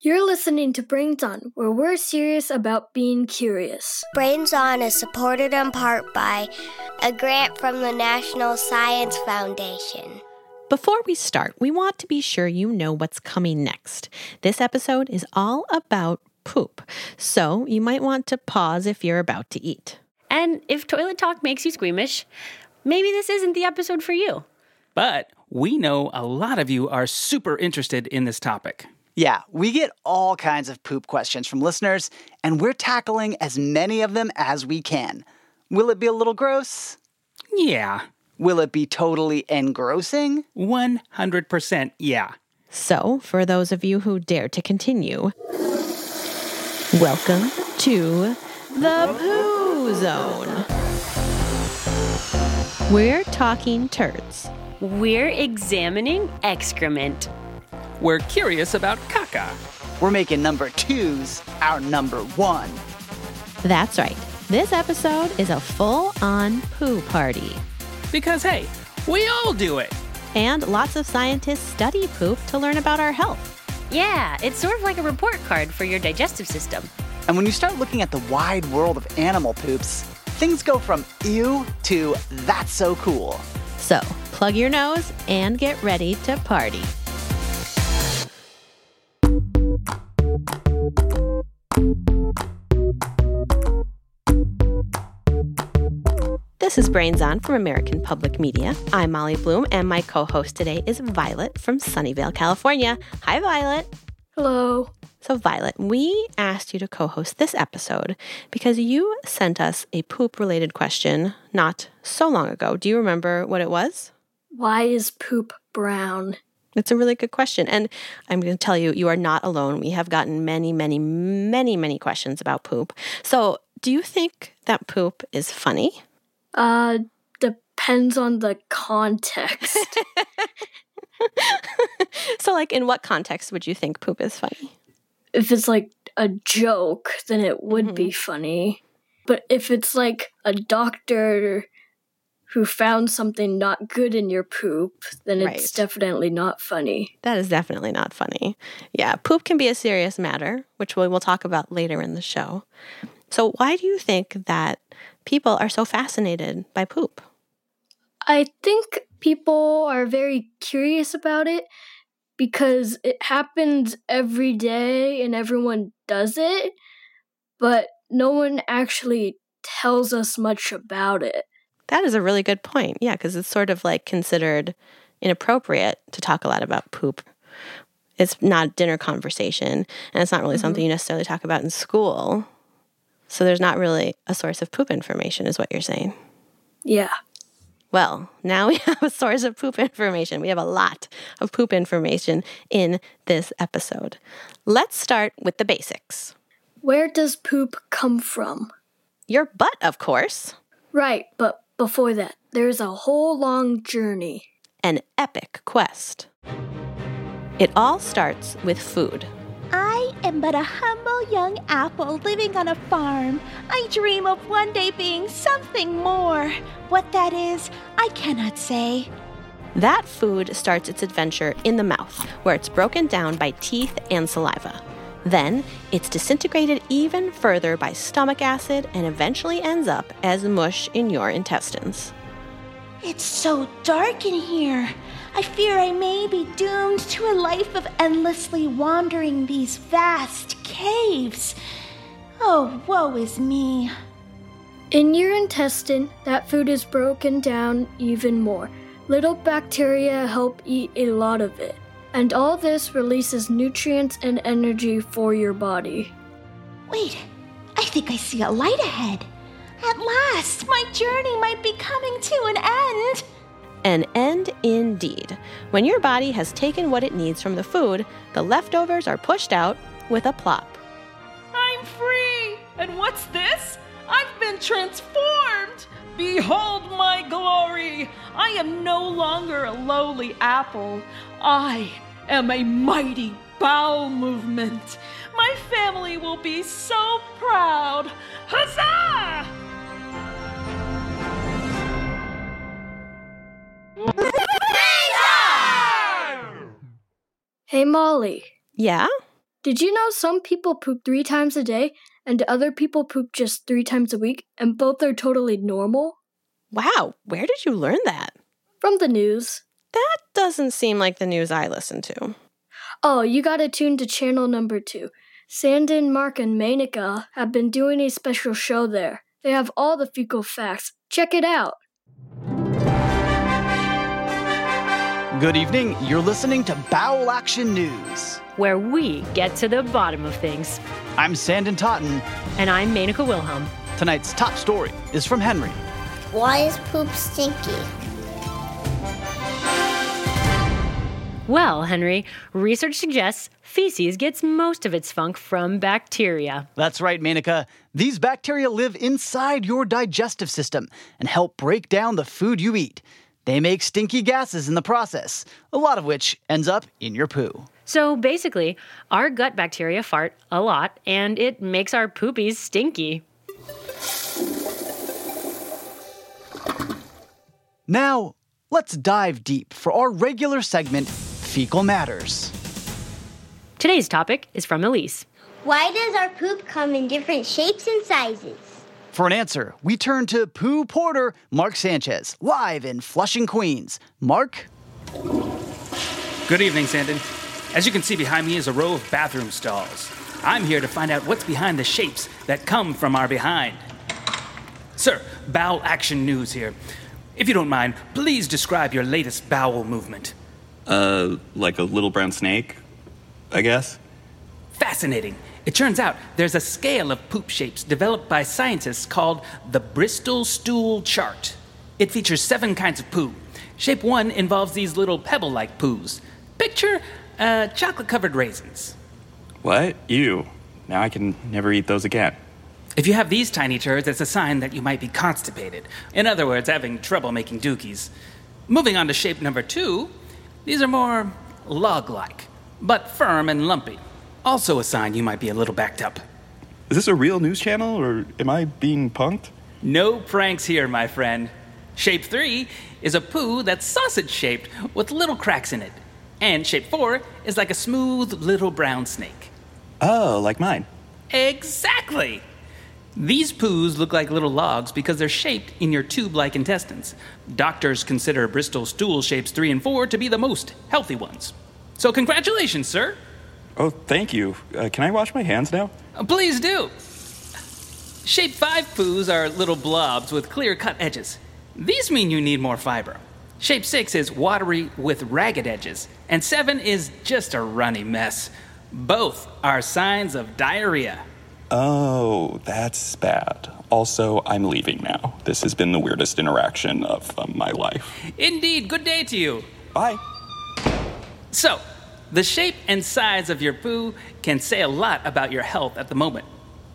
You're listening to Brains On, where we're serious about being curious. Brains On is supported in part by a grant from the National Science Foundation. Before we start, we want to be sure you know what's coming next. This episode is all about poop, so you might want to pause if you're about to eat. And if toilet talk makes you squeamish, maybe this isn't the episode for you. But we know a lot of you are super interested in this topic. Yeah, we get all kinds of poop questions from listeners, and we're tackling as many of them as we can. Will it be a little gross? Yeah, Will it be totally engrossing? 100% yeah. So, for those of you who dare to continue, welcome to the Poo Zone. We're talking turds. We're examining excrement. We're curious about caca. We're making number twos our number one. That's right. This episode is a full on poo party. Because hey, we all do it. And lots of scientists study poop to learn about our health. Yeah, it's sort of like a report card for your digestive system. And when you start looking at the wide world of animal poops, things go from ew to that's so cool. So, plug your nose and get ready to party. This is Brains On from American Public Media. I'm Molly Bloom, and my co host today is Violet from Sunnyvale, California. Hi, Violet. Hello. So, Violet, we asked you to co host this episode because you sent us a poop related question not so long ago. Do you remember what it was? Why is poop brown? It's a really good question. And I'm going to tell you, you are not alone. We have gotten many, many, many, many questions about poop. So, do you think that poop is funny? Uh, depends on the context. so, like, in what context would you think poop is funny? if it's like a joke, then it would be funny. But if it's like a doctor who found something not good in your poop, then it's definitely not funny. That is definitely not funny. Yeah, poop can be a serious matter, which we will talk about later in the show. So, why do you think that people are so fascinated by poop? I think people are very curious about it because it happens every day and everyone does it, but no one actually tells us much about it. That is a really good point. Yeah, because it's sort of like considered inappropriate to talk a lot about poop. It's not dinner conversation, and it's not really mm-hmm. something you necessarily talk about in school. So there's not really a source of poop information, is what you're saying. Yeah. Well, now we have a source of poop information. We have a lot of poop information in this episode. Let's start with the basics. Where does poop come from? Your butt, of course, Right, but before that, there's a whole long journey. an epic quest. It all starts with food. Am but a humble young apple living on a farm. I dream of one day being something more. What that is, I cannot say. That food starts its adventure in the mouth, where it's broken down by teeth and saliva. Then it's disintegrated even further by stomach acid and eventually ends up as mush in your intestines. It's so dark in here. I fear I may be doomed to a life of endlessly wandering these vast caves. Oh, woe is me. In your intestine, that food is broken down even more. Little bacteria help eat a lot of it, and all this releases nutrients and energy for your body. Wait, I think I see a light ahead. At last, my journey might be coming to an end. An end indeed. When your body has taken what it needs from the food, the leftovers are pushed out with a plop. I'm free! And what's this? I've been transformed! Behold my glory! I am no longer a lowly apple. I am a mighty bowel movement. My family will be so proud. Huzzah! Hey Molly, Yeah? Did you know some people poop three times a day and other people poop just three times a week, and both are totally normal? Wow, where did you learn that? From the news. That doesn't seem like the news I listen to. Oh, you gotta tune to channel number two. Sanden, Marc, and Menaka have been doing a special show there. They have all the fecal facts. Check it out. Good evening. You're listening to Bowel Action News. Where we get to the bottom of things. I'm Sanden Totten. And I'm Menaka Wilhelm. Tonight's top story is from Henry. Why is poop stinky? Well, Henry, research suggests feces gets most of its funk from bacteria. That's right, Menaka. These bacteria live inside your digestive system and help break down the food you eat. They make stinky gases in the process, a lot of which ends up in your poo. So basically, our gut bacteria fart a lot, and it makes our poopies stinky. Now, let's dive deep for our regular segment, Fecal Matters. Today's topic is from Elise. Why does our poop come in different shapes and sizes? For an answer, we turn to poo porter Marc Sanchez, live in Flushing, Queens. Marc? Good evening, Sanden. As you can see behind me is a row of bathroom stalls. I'm here to find out what's behind the shapes that come from our behind. Sir, bowel action news here. If you don't mind, please describe your latest bowel movement. Uh, like a little brown snake, I guess. Fascinating. It turns out there's a scale of poop shapes developed by scientists called the Bristol Stool Chart. It features seven kinds of poo. Shape one involves these little pebble like poos. Picture uh, chocolate covered raisins. What? Ew. Now I can never eat those again. If you have these tiny turds, it's a sign that you might be constipated. In other words, having trouble making dookies. Moving on to shape number two, these are more log like, but firm and lumpy. Also, a sign you might be a little backed up. Is this a real news channel or am I being punked? No pranks here, my friend. Shape 3 is a poo that's sausage shaped with little cracks in it. And shape 4 is like a smooth little brown snake. Oh, like mine. Exactly! These poos look like little logs because they're shaped in your tube like intestines. Doctors consider Bristol stool shapes 3 and 4 to be the most healthy ones. So, congratulations, sir! Oh, thank you. Uh, can I wash my hands now? Uh, Please do. Shape 5 poos are little blobs with clear cut edges. These mean you need more fiber. Shape 6 is watery with ragged edges, and 7 is just a runny mess. Both are signs of diarrhea. Oh, that's bad. Also, I'm leaving now. This has been the weirdest interaction of um, my life. Indeed, good day to you. Bye. So, the shape and size of your poo can say a lot about your health at the moment.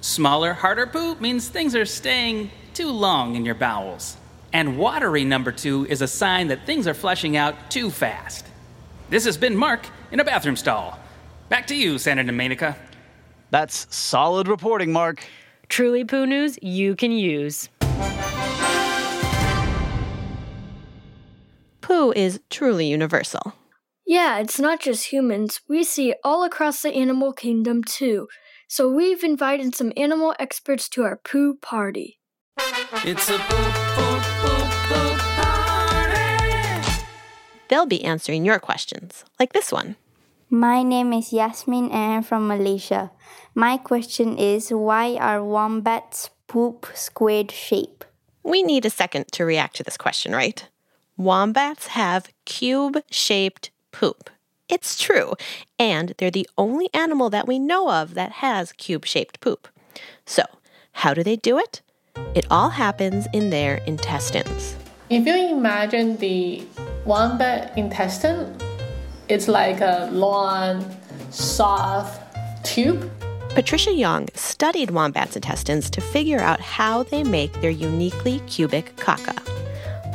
Smaller, harder poo means things are staying too long in your bowels. And watery number two is a sign that things are flushing out too fast. This has been Marc in a bathroom stall. Back to you, Senator Menaka. That's solid reporting, Marc. Truly poo news you can use. Poo is truly universal. Yeah, it's not just humans. We see it all across the animal kingdom too. So we've invited some animal experts to our poo party. It's a poop, poop, poop, poop party. They'll be answering your questions, like this one. My name is Yasmin and I'm from Malaysia. My question is why are wombats poop squared shape? We need a second to react to this question, right? Wombats have cube shaped poop. It's true, and they're the only animal that we know of that has cube shaped poop. So, how do they do it? It all happens in their intestines. If you imagine the wombat intestine, it's like a long, soft tube. Patricia Yang studied wombats' intestines to figure out how they make their uniquely cubic caca.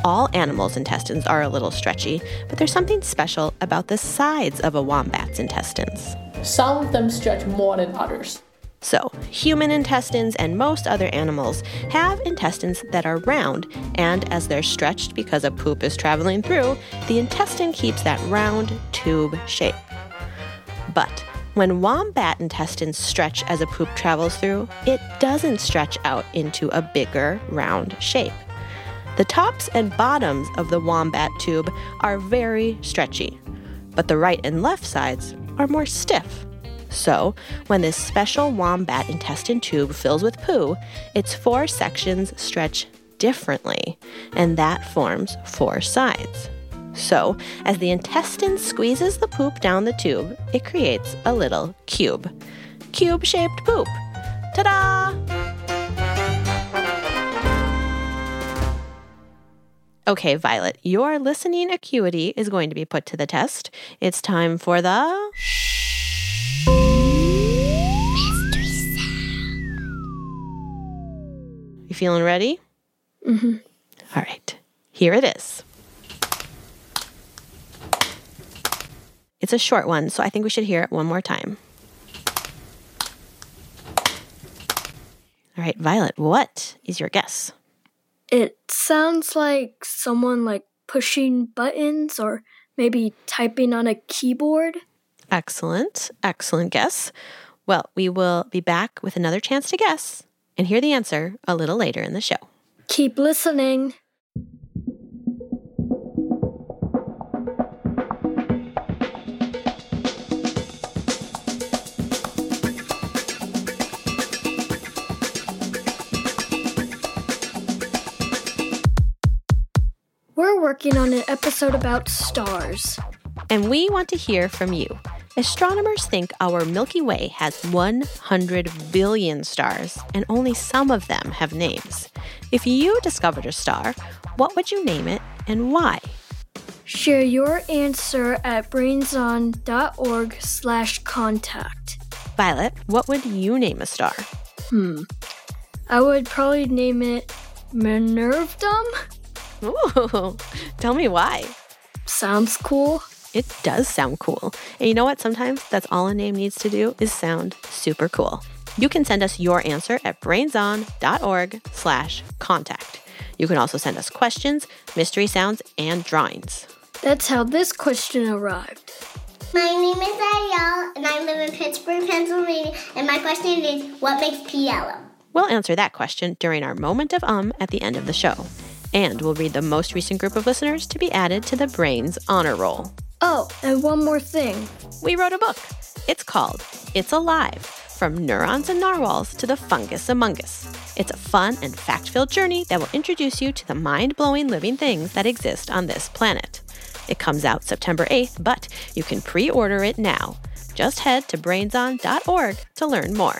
All animals' intestines are a little stretchy, but there's something special about the sides of a wombat's intestines. Some of them stretch more than others. So, human intestines and most other animals have intestines that are round, and as they're stretched because a poop is traveling through, the intestine keeps that round tube shape. But When wombat intestines stretch as a poop travels through, it doesn't stretch out into a bigger, round shape. The tops and bottoms of the wombat tube are very stretchy, but the right and left sides are more stiff. So, when this special wombat intestine tube fills with poo, its four sections stretch differently, and that forms four sides. So, as the intestine squeezes the poop down the tube, it creates a little cube. Cube shaped poop. Ta da! Okay, Violet, your listening acuity is going to be put to the test. It's time for the. You feeling ready? Mm-hmm. All right, here it is. It's a short one, so I think we should hear it one more time. All right, Violet, what is your guess? It sounds like someone like pushing buttons or maybe typing on a keyboard. Excellent, excellent guess. Well, we will be back with another chance to guess and hear the answer a little later in the show. Keep listening. Working on an episode about stars. And we want to hear from you. Astronomers think our Milky Way has 100 billion stars, and only some of them have names. If you discovered a star, what would you name it and why? Share your answer at brainson.org slash contact. Violet, what would you name a star? Hmm. I would probably name it Minervdom. Ooh, tell me why. Sounds cool. It does sound cool. And you know what? Sometimes that's all a name needs to do is sound super cool. You can send us your answer at brainson.org slash contact. You can also send us questions, mystery sounds, and drawings. That's how this question arrived. My name is Ariel, and I live in Pittsburgh, Pennsylvania. And my question is, what makes pee yellow? We'll answer that question during our moment of um at the end of the show. And we'll read the most recent group of listeners to be added to the Brains Honor Roll. Oh, and one more thing. We wrote a book. It's called It's Alive From Neurons and Narwhals to the Fungus Among Us. It's a fun and fact filled journey that will introduce you to the mind blowing living things that exist on this planet. It comes out September 8th, but you can pre order it now. Just head to brainson.org to learn more.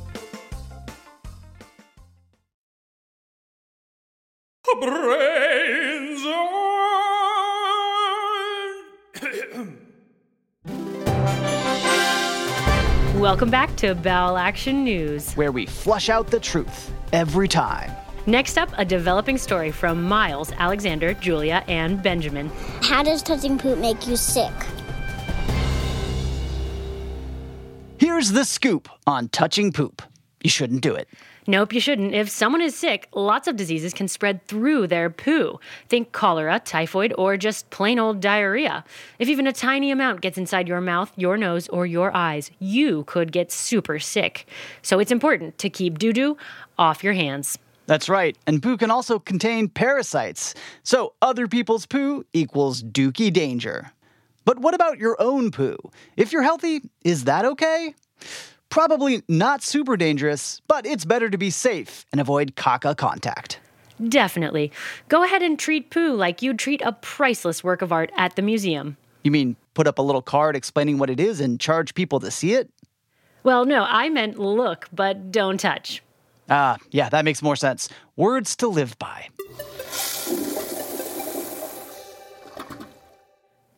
Brains Welcome back to Bowel Action News. Where we flush out the truth every time. Next up, a developing story from Miles, Alexander, Julia, and Benjamin. How does touching poop make you sick? Here's the scoop on touching poop. You shouldn't do it. Nope, you shouldn't. If someone is sick, lots of diseases can spread through their poo. Think cholera, typhoid, or just plain old diarrhea. If even a tiny amount gets inside your mouth, your nose, or your eyes, you could get super sick. So it's important to keep doo doo off your hands. That's right, and poo can also contain parasites. So other people's poo equals dookie danger. But what about your own poo? If you're healthy, is that okay? Probably not super dangerous, but it's better to be safe and avoid caca contact. Definitely. Go ahead and treat poo like you'd treat a priceless work of art at the museum. You mean put up a little card explaining what it is and charge people to see it? Well, no, I meant look, but don't touch. Ah, yeah, that makes more sense. Words to live by.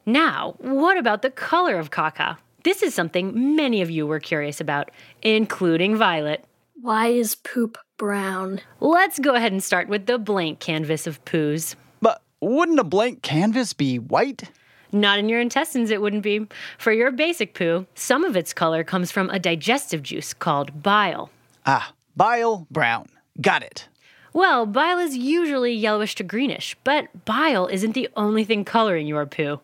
Now, what about the color of caca? This is something many of you were curious about, including Violet. Why is poop brown? Let's go ahead and start with the blank canvas of poos. But wouldn't a blank canvas be white? Not in your intestines, it wouldn't be. For your basic poo, some of its color comes from a digestive juice called bile. Ah, bile brown. Got it. Well, bile is usually yellowish to greenish, but bile isn't the only thing coloring your poo.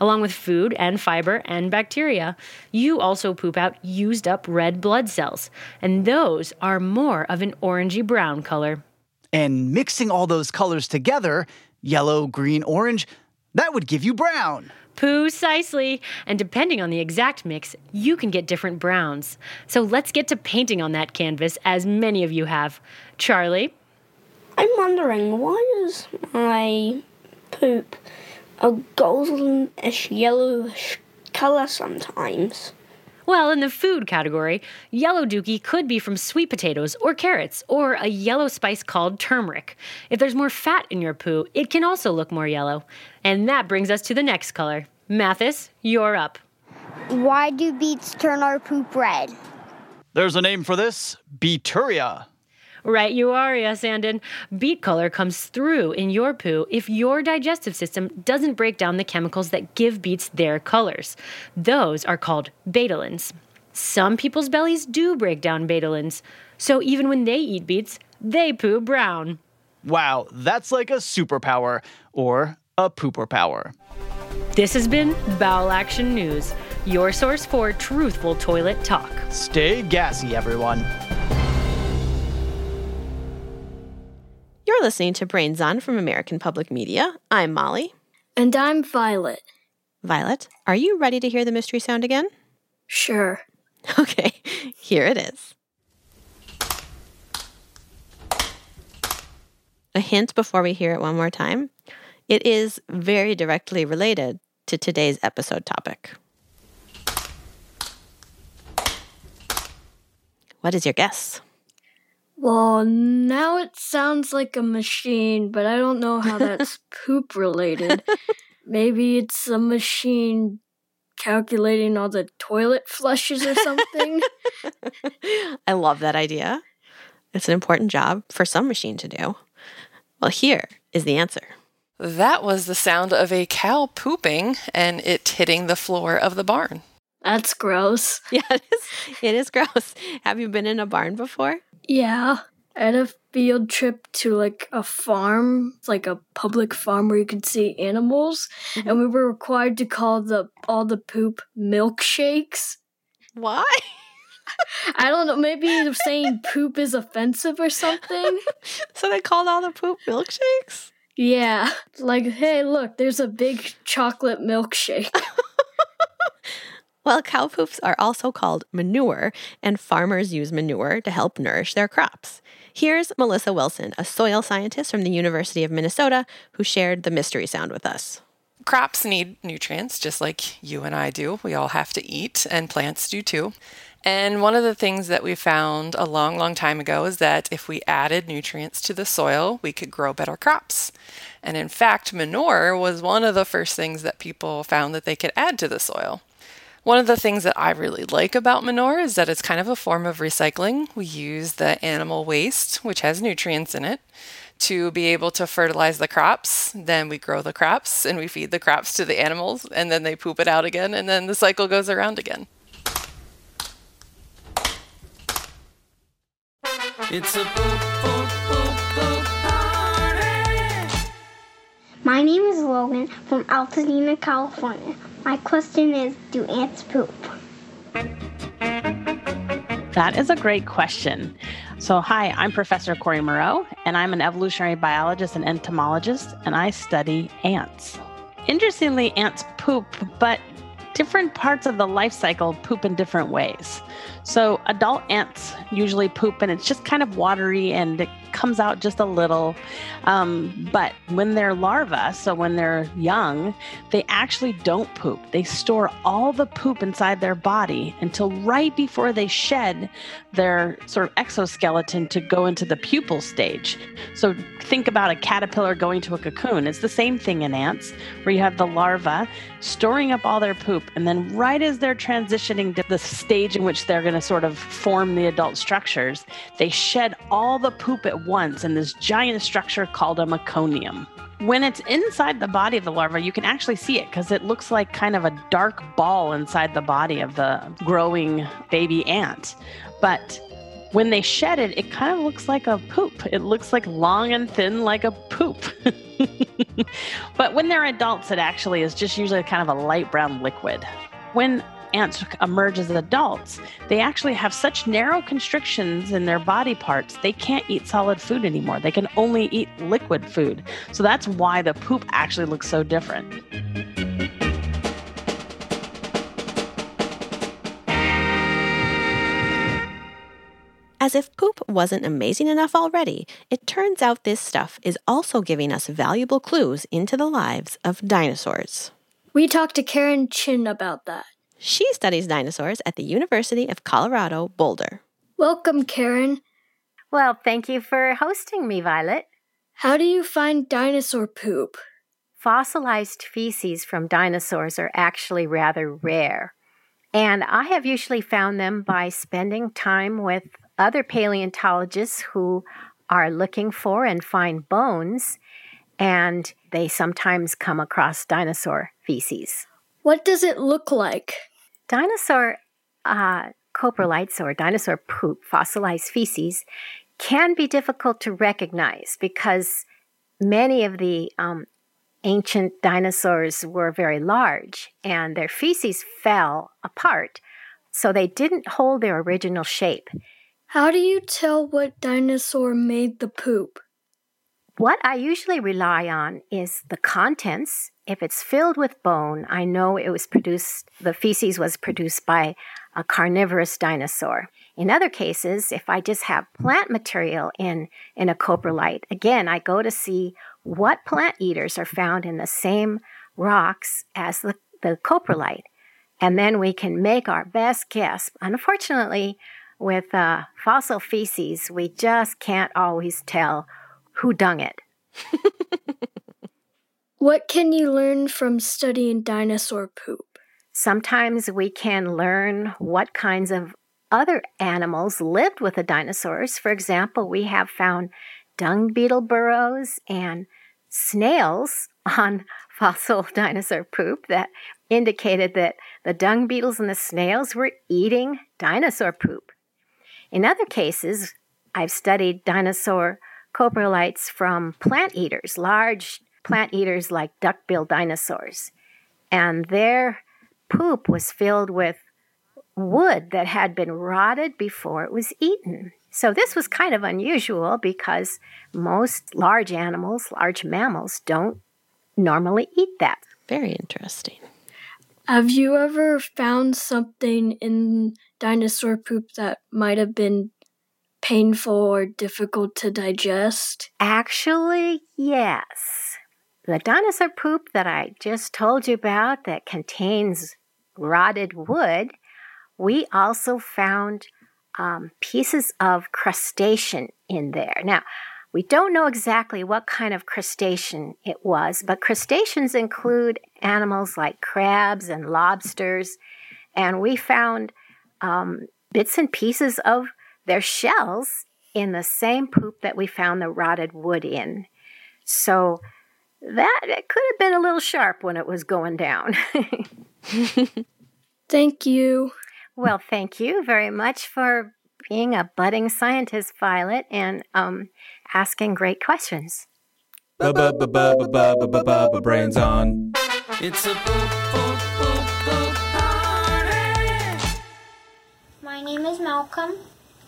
Along with food and fiber and bacteria, you also poop out used up red blood cells, and those are more of an orangey brown color. And mixing all those colors together yellow, green, orange that would give you brown. Precisely. And depending on the exact mix, you can get different browns. So let's get to painting on that canvas, as many of you have. Charlie, I'm wondering why is my poop a goldenish yellowish color sometimes? Well, in the food category, yellow dookie could be from sweet potatoes or carrots or a yellow spice called turmeric. If there's more fat in your poo, it can also look more yellow. And that brings us to the next color. Mathis, you're up. Why do beets turn our poop red? There's a name for this beeturia. Right, you are, yes, Andon. Beet color comes through in your poo if your digestive system doesn't break down the chemicals that give beets their colors. Those are called betalains. Some people's bellies do break down betalains, so even when they eat beets, they poo brown. Wow, that's like a superpower or a pooper power. This has been Bowel Action News, your source for truthful toilet talk. Stay gassy, everyone. You're listening to Brains On from American Public Media. I'm Molly. And I'm Violet. Violet, are you ready to hear the mystery sound again? Sure. Okay, here it is. A hint before we hear it one more time it is very directly related to today's episode topic. What is your guess? Well, now it sounds like a machine, but I don't know how that's poop related. Maybe it's a machine calculating all the toilet flushes or something. I love that idea. It's an important job for some machine to do. Well, here is the answer. That was the sound of a cow pooping and it hitting the floor of the barn. That's gross. Yeah, it is. It is gross. Have you been in a barn before? Yeah. I had a field trip to like a farm, like a public farm where you could see animals, mm-hmm. and we were required to call the all the poop milkshakes. Why? I don't know. Maybe saying poop is offensive or something. so they called all the poop milkshakes? Yeah. Like, hey, look, there's a big chocolate milkshake. Well, cow poops are also called manure, and farmers use manure to help nourish their crops. Here's Melissa Wilson, a soil scientist from the University of Minnesota, who shared the mystery sound with us. Crops need nutrients just like you and I do. We all have to eat, and plants do too. And one of the things that we found a long, long time ago is that if we added nutrients to the soil, we could grow better crops. And in fact, manure was one of the first things that people found that they could add to the soil. One of the things that I really like about manure is that it's kind of a form of recycling. We use the animal waste, which has nutrients in it, to be able to fertilize the crops. Then we grow the crops and we feed the crops to the animals, and then they poop it out again, and then the cycle goes around again. It's a poop, poop, poop, poop party. My name is Logan from Altadena, California. My question is Do ants poop? That is a great question. So, hi, I'm Professor Corrie Moreau, and I'm an evolutionary biologist and entomologist, and I study ants. Interestingly, ants poop, but different parts of the life cycle poop in different ways. So, adult ants usually poop, and it's just kind of watery and it comes out just a little. Um, but when they're larvae, so when they're young, they actually don't poop. They store all the poop inside their body until right before they shed their sort of exoskeleton to go into the pupal stage. So think about a caterpillar going to a cocoon. It's the same thing in ants, where you have the larva storing up all their poop, and then right as they're transitioning to the stage in which they're going to sort of form the adult structures, they shed all the poop at once in this giant structure called a meconium. When it's inside the body of the larva, you can actually see it because it looks like kind of a dark ball inside the body of the growing baby ant. But when they shed it, it kind of looks like a poop. It looks like long and thin, like a poop. but when they're adults, it actually is just usually kind of a light brown liquid. When ants emerge as adults, they actually have such narrow constrictions in their body parts, they can't eat solid food anymore. They can only eat liquid food. So that's why the poop actually looks so different. As if poop wasn't amazing enough already, it turns out this stuff is also giving us valuable clues into the lives of dinosaurs. We talked to Karen Chin about that. She studies dinosaurs at the University of Colorado Boulder. Welcome, Karen. Well, thank you for hosting me, Violet. How do you find dinosaur poop? Fossilized feces from dinosaurs are actually rather rare. And I have usually found them by spending time with other paleontologists who are looking for and find bones, and they sometimes come across dinosaur feces. What does it look like? Dinosaur uh, coprolites or dinosaur poop, fossilized feces, can be difficult to recognize because many of the um, ancient dinosaurs were very large and their feces fell apart, so they didn't hold their original shape. How do you tell what dinosaur made the poop? What I usually rely on is the contents. If it's filled with bone, I know it was produced, the feces was produced by a carnivorous dinosaur. In other cases, if I just have plant material in, in a coprolite, again, I go to see what plant eaters are found in the same rocks as the, the coprolite. And then we can make our best guess. Unfortunately, with uh, fossil feces, we just can't always tell who dung it. what can you learn from studying dinosaur poop? Sometimes we can learn what kinds of other animals lived with the dinosaurs. For example, we have found dung beetle burrows and snails on fossil dinosaur poop that indicated that the dung beetles and the snails were eating dinosaur poop. In other cases, I've studied dinosaur coprolites from plant eaters, large plant eaters like duckbill dinosaurs. And their poop was filled with wood that had been rotted before it was eaten. So this was kind of unusual because most large animals, large mammals, don't normally eat that. Very interesting. Have you ever found something in dinosaur poop that might have been painful or difficult to digest? Actually, yes. The dinosaur poop that I just told you about that contains rotted wood, we also found um, pieces of crustacean in there. Now, we don't know exactly what kind of crustacean it was, but crustaceans include animals like crabs and lobsters, and we found um, bits and pieces of their shells in the same poop that we found the rotted wood in. So that it could have been a little sharp when it was going down. thank you. Well, thank you very much for being a budding scientist, Violet, and um, asking great questions. Brains on. It's a poop, poop, poop, poop party. My name is Malcolm.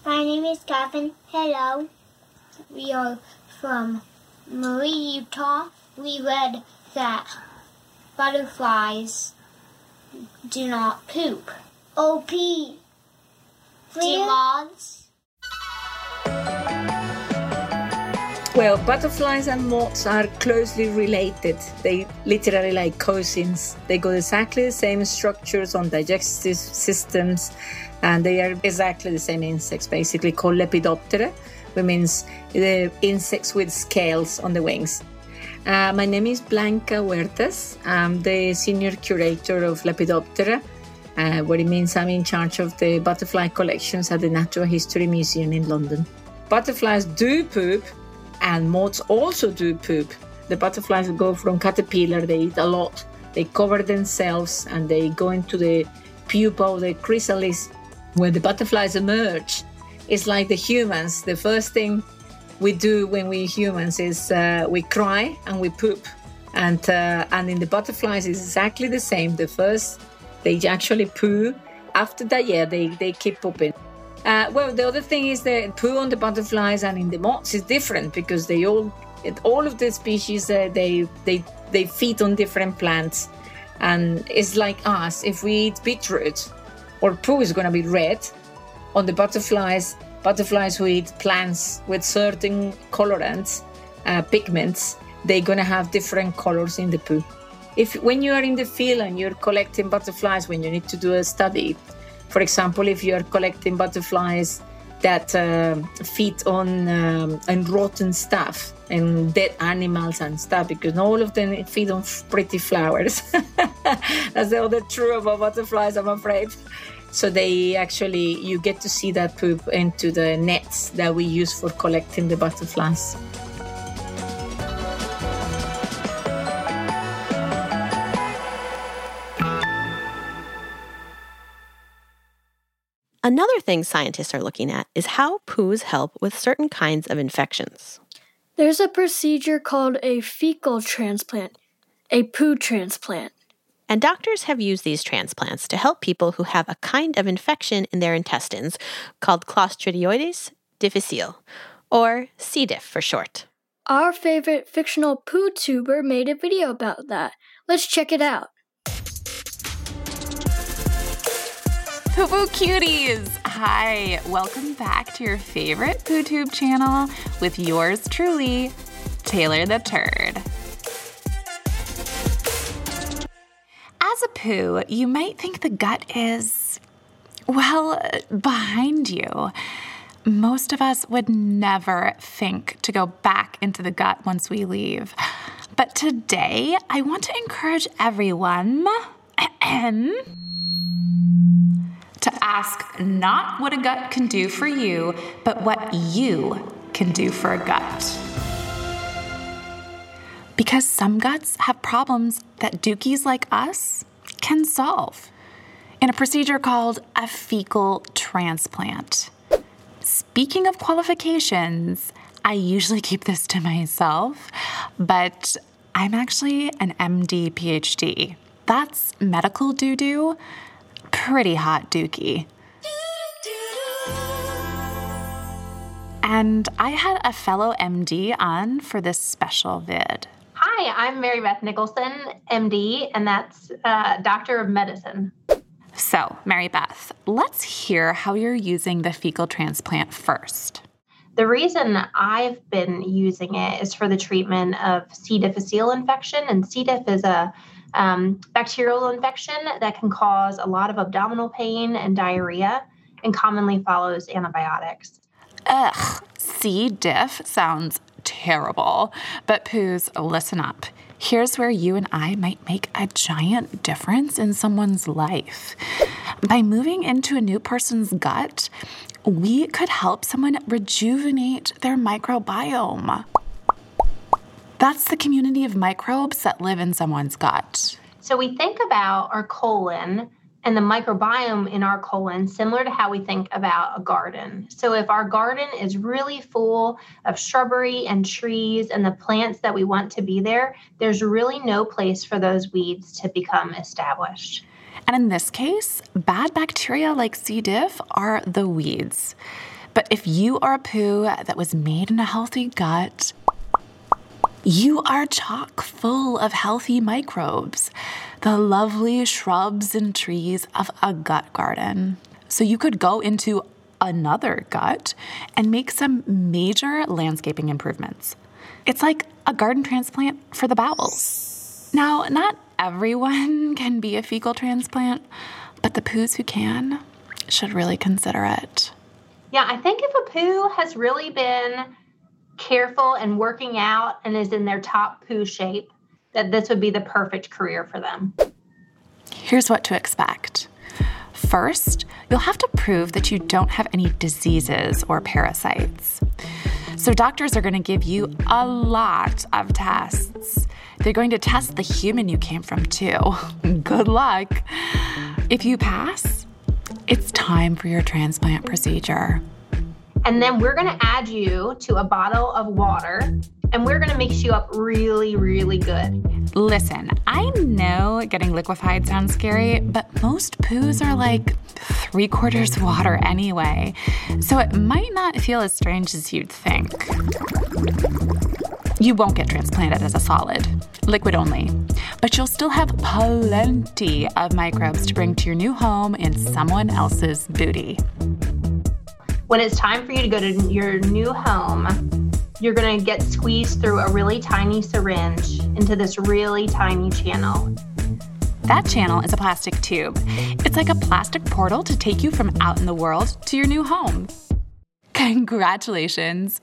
My name is Gavin. Hello. We are from Murray, Utah. We read that butterflies do not poop. OP. Moths? Well, butterflies and moths are closely related. They literally like cousins. They got exactly the same structures on digestive systems, and they are exactly the same insects, basically called Lepidoptera, which means the insects with scales on the wings. Uh, my name is Blanca Huertas. I'm the senior curator of Lepidoptera, uh, what it means I'm in charge of the butterfly collections at the Natural History Museum in London. Butterflies do poop, and moths also do poop. The butterflies go from caterpillar, they eat a lot. They cover themselves and they go into the pupa of the chrysalis where the butterflies emerge. It's like the humans. The first thing we do when we humans is uh, we cry and we poop. And, uh, and in the butterflies, it's exactly the same. The first, they actually poo. After that, yeah, they, they keep pooping. Uh, well, the other thing is that poo on the butterflies and in the moths is different because they all, all of the species, uh, they they they feed on different plants, and it's like us. If we eat beetroot, or poo is going to be red. On the butterflies, butterflies who eat plants with certain colorants, uh, pigments, they're to have different colors in the poo. If when you are in the field and you're collecting butterflies, when you need to do a study, for example, if you are collecting butterflies that uh, feed on um, and rotten stuff and dead animals and stuff, because all of them feed on pretty flowers. That's the other true about butterflies, I'm afraid. So they actually, you get to see that poop into the nets that we use for collecting the butterflies. Another thing scientists are looking at is how poos help with certain kinds of infections. There's a procedure called a fecal transplant, a poo transplant. And doctors have used these transplants to help people who have a kind of infection in their intestines called Clostridioides difficile, or C. diff for short. Our favorite fictional poo tuber made a video about that. Let's check it out. Poo Poo Cuties! Hi, welcome back to your favorite PooTube channel with yours truly, Taylor the Turd. As a poo, you might think the gut is, well, behind you. Most of us would never think to go back into the gut once we leave. But today, I want to encourage everyone to ask not what a gut can do for you, but what you can do for a gut. Because some guts have problems that dookies like us can solve in a procedure called a fecal transplant. Speaking of qualifications, I usually keep this to myself, but I'm actually an MD PhD. That's medical doo doo pretty hot dookie. And I had a fellow MD on for this special vid. Hi, I'm Mary Beth Nicholson, MD, and that's uh, Doctor of Medicine. So, Mary Beth, let's hear how you're using the fecal transplant first. The reason I've been using it is for the treatment of C. difficile infection, and C. diff is a um, bacterial infection that can cause a lot of abdominal pain and diarrhea and commonly follows antibiotics. Ugh, C. diff sounds terrible. But Poos, listen up. Here's where you and I might make a giant difference in someone's life. By moving into a new person's gut, we could help someone rejuvenate their microbiome. That's the community of microbes that live in someone's gut. So we think about our colon and the microbiome in our colon similar to how we think about a garden. So, if our garden is really full of shrubbery and trees and the plants that we want to be there, there's really no place for those weeds to become established. And in this case, bad bacteria like C. diff are the weeds. But if you are a poo that was made in a healthy gut, you are chock full of healthy microbes, the lovely shrubs and trees of a gut garden. So you could go into another gut and make some major landscaping improvements. It's like a garden transplant for the bowels. Now, not everyone can be a fecal transplant, but the poos who can should really consider it. Yeah, I think if a poo has really been careful and working out and is in their top poo shape, that this would be the perfect career for them. Here's what to expect. First, you'll have to prove that you don't have any diseases or parasites. So, doctors are going to give you a lot of tests. They're going to test the human you came from, too. Good luck. If you pass, it's time for your transplant procedure. And then we're going to add you to a bottle of water and we're going to mix you up really, really good. Listen, I know getting liquefied sounds scary, but most poos are like three quarters water anyway, so it might not feel as strange as you'd think. You won't get transplanted as a solid, liquid only, but you'll still have plenty of microbes to bring to your new home in someone else's booty. When it's time for you to go to your new home, you're going to get squeezed through a really tiny syringe into this really tiny channel. That channel is a plastic tube. It's like a plastic portal to take you from out in the world to your new home. Congratulations!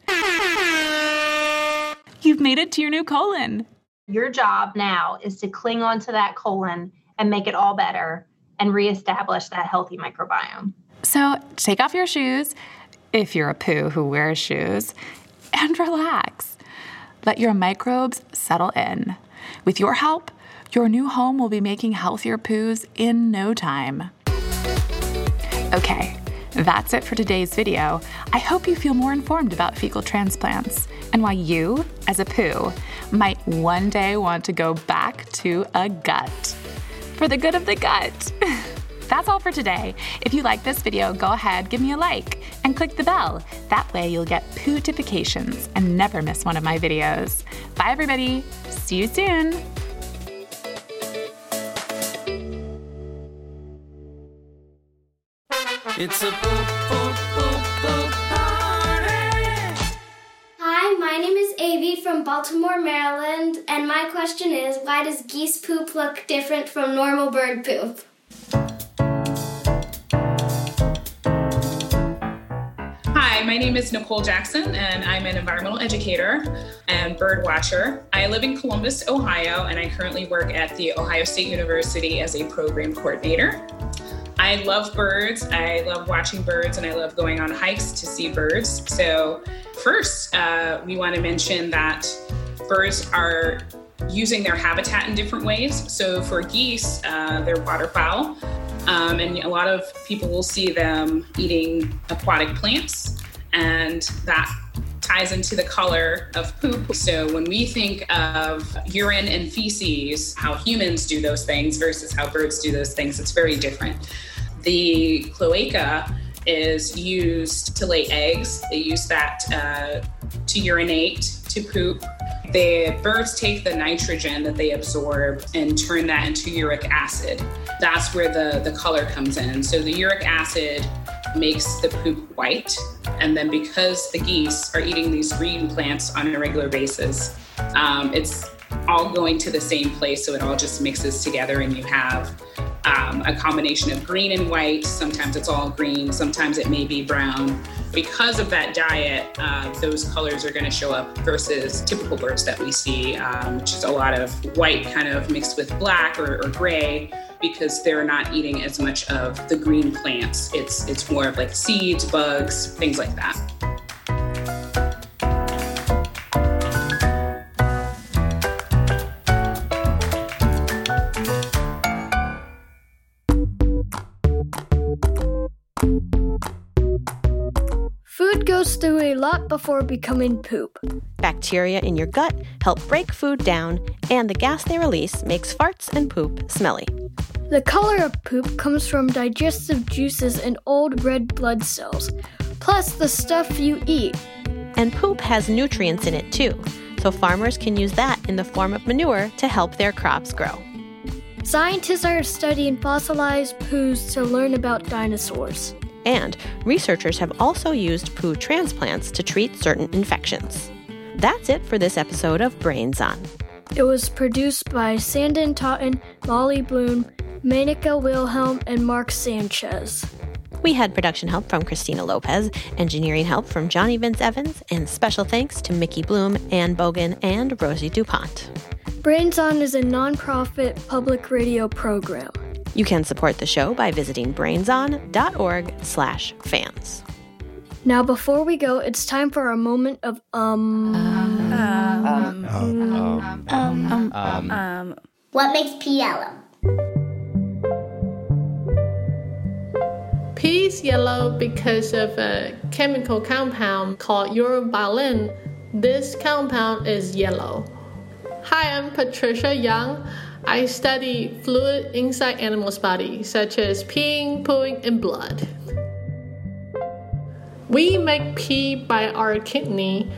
You've made it to your new colon. Your job now is to cling onto that colon and make it all better and reestablish that healthy microbiome. So take off your shoes, if you're a poo who wears shoes, and relax. Let your microbes settle in. With your help, your new home will be making healthier poos in no time. Okay, that's it for today's video. I hope you feel more informed about fecal transplants and why you, as a poo, might one day want to go back to a gut. For the good of the gut. That's all for today. If you like this video, go ahead, give me a like, and click the bell. That way you'll get pootifications and never miss one of my videos. Bye, everybody. See you soon. It's a poop, poop, poop, poop party. Hi, my name is Avi from Baltimore, Maryland, and my question is why does geese poop look different from normal bird poop? Hi, my name is Nicole Jackson, and I'm an environmental educator and bird watcher. I live in Columbus, Ohio, and I currently work at The Ohio State University as a program coordinator. I love birds. I love watching birds and I love going on hikes to see birds. So, first, uh, we want to mention that birds are using their habitat in different ways. So, for geese, uh, they're waterfowl, um, and a lot of people will see them eating aquatic plants, and that ties into the color of poop. So when we think of urine and feces, how humans do those things versus how birds do those things, it's very different. The cloaca is used to lay eggs. They use that uh, to urinate, to poop. The birds take the nitrogen that they absorb and turn that into uric acid. That's where the, the color comes in. So the uric acid makes the poop white. And then because the geese are eating these green plants on a regular basis, um, it's all going to the same place. So it all just mixes together and you have um, a combination of green and white. Sometimes it's all green, sometimes it may be brown. Because of that diet, uh, those colors are going to show up versus typical birds that we see, um, which is a lot of white kind of mixed with black or, or gray because they're not eating as much of the green plants. It's it's more of like seeds, bugs, things like that. Food goes through a lot before becoming poop. Bacteria in your gut help break food down, and the gas they release makes farts and poop smelly. The color of poop comes from digestive juices and old red blood cells, plus the stuff you eat. And poop has nutrients in it too, so farmers can use that in the form of manure to help their crops grow. Scientists are studying fossilized poos to learn about dinosaurs. And researchers have also used poo transplants to treat certain infections. That's it for this episode of Brains On. It was produced by Sanden Totten, Molly Bloom, Menaka Wilhelm, and Marc Sanchez. We had production help from Christina Lopez, engineering help from Johnny Vince Evans, and special thanks to Mickey Bloom, Ann Bogan, and Rosie DuPont. Brains On is a nonprofit public radio program. You can support the show by visiting brainson.org slash fans. Now, before we go, it's time for a moment of um. Um, um, um, um, um, What makes pee yellow? Pee is yellow because of a chemical compound called urobilin. This compound is yellow. Hi, I'm Patricia Yang. I study fluid inside animals' body, such as peeing, pooing, and blood. We make pee by our kidney.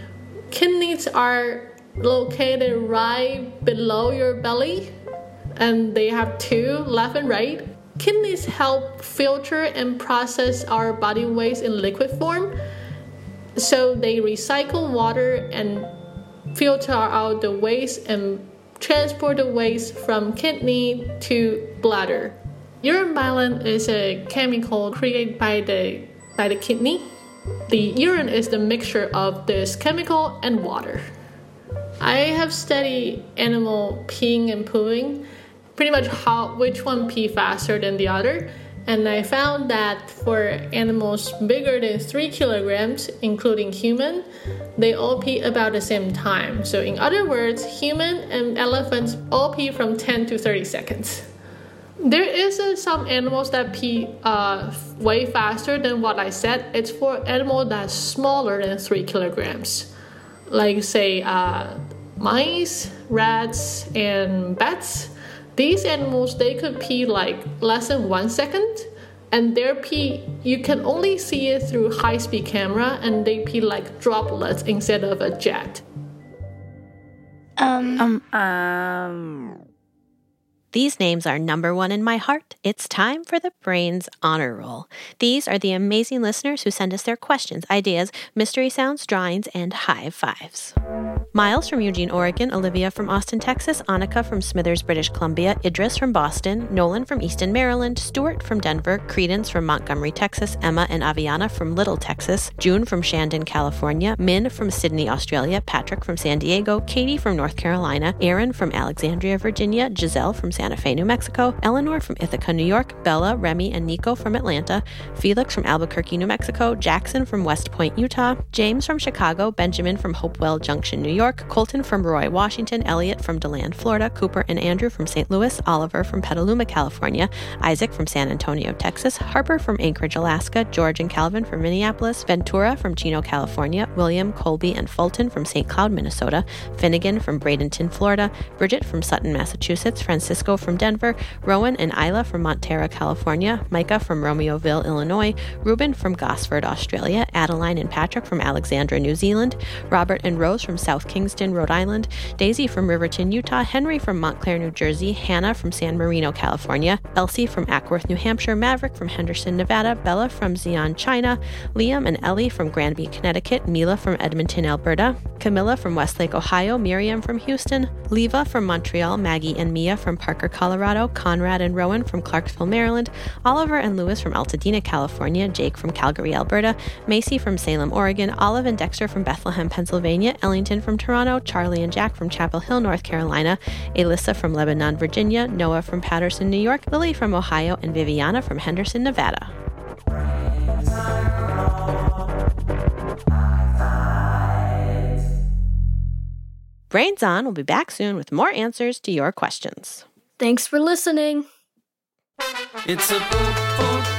Kidneys are located right below your belly, and they have two, left and right. Kidneys help filter and process our body waste in liquid form, so they recycle water and filter out the waste and transport the waste from kidney to bladder. Urobilin is a chemical created by the by the kidney. The urine is the mixture of this chemical and water. I have studied animal peeing and pooing, pretty much how which one pee faster than the other, and I found that for animals bigger than three kilograms, including human, they all pee about the same time. So, in other words, human and elephants all pee from 10 to 30 seconds. There is uh, some animals that pee uh, way faster than what I said. It's for animals that's smaller than three kilograms, like say uh, mice, rats, and bats. These animals they could pee like less than one second, and their pee you can only see it through high-speed camera, and they pee like droplets instead of a jet. Um. Um. um. These names are number one in my heart. It's time for the Brains Honor Roll. These are the amazing listeners who send us their questions, ideas, mystery sounds, drawings, and high fives. Miles from Eugene, Oregon, Olivia from Austin, Texas, Annika from Smithers, British Columbia, Idris from Boston, Nolan from Easton, Maryland, Stuart from Denver, Credence from Montgomery, Texas, Emma and Aviana from Lytle, Texas, June from Shandon, California, Min from Sydney, Australia, Patrick from San Diego, Katie from North Carolina, Aaron from Alexandria, Virginia, Giselle from Santa Fe, New Mexico, Eleanor from Ithaca, New York, Bella, Remy, and Nico from Atlanta, Felix from Albuquerque, New Mexico, Jackson from West Point, Utah, James from Chicago, Benjamin from Hopewell Junction, New York, Colton from Roy, Washington, Elliot from DeLand, Florida, Cooper and Andrew from St. Louis, Oliver from Petaluma, California, Isaac from San Antonio, Texas, Harper from Anchorage, Alaska, George and Calvin from Minneapolis, Ventura from Chino, California, William, Colby, and Fulton from St. Cloud, Minnesota, Finnegan from Bradenton, Florida, Bridget from Sutton, Massachusetts, Francisco from Denver, Rowan and Isla from Montara, California, Micah from Romeoville, Illinois, Ruben from Gosford, Australia, Adeline and Patrick from Alexandra, New Zealand, Robert and Rose from South Kingstown, Rhode Island, Daisy from Riverton, Utah, Henry from Montclair, New Jersey, Hannah from San Marino, California, Elsie from Acworth, New Hampshire, Maverick from Henderson, Nevada, Bella from Xi'an, China, Liam and Ellie from Granby, Connecticut, Mila from Edmonton, Alberta, Camilla from Westlake, Ohio, Miriam from Houston, Leva from Montreal, Maggie and Mia from Parker, Colorado, Conrad and Rowan from Clarksville, Maryland, Oliver and Lewis from Altadena, California, Jake from Calgary, Alberta, Macy from Salem, Oregon, Olive and Dexter from Bethlehem, Pennsylvania, Ellington from Toronto, Charlie and Jack from Chapel Hill, North Carolina, Alyssa from Lebanon, Virginia, Noah from Patterson, New York, Lily from Ohio, and Viviana from Henderson, Nevada. Brains On will be back soon with more answers to your questions. Thanks for listening. It's a poop, poop,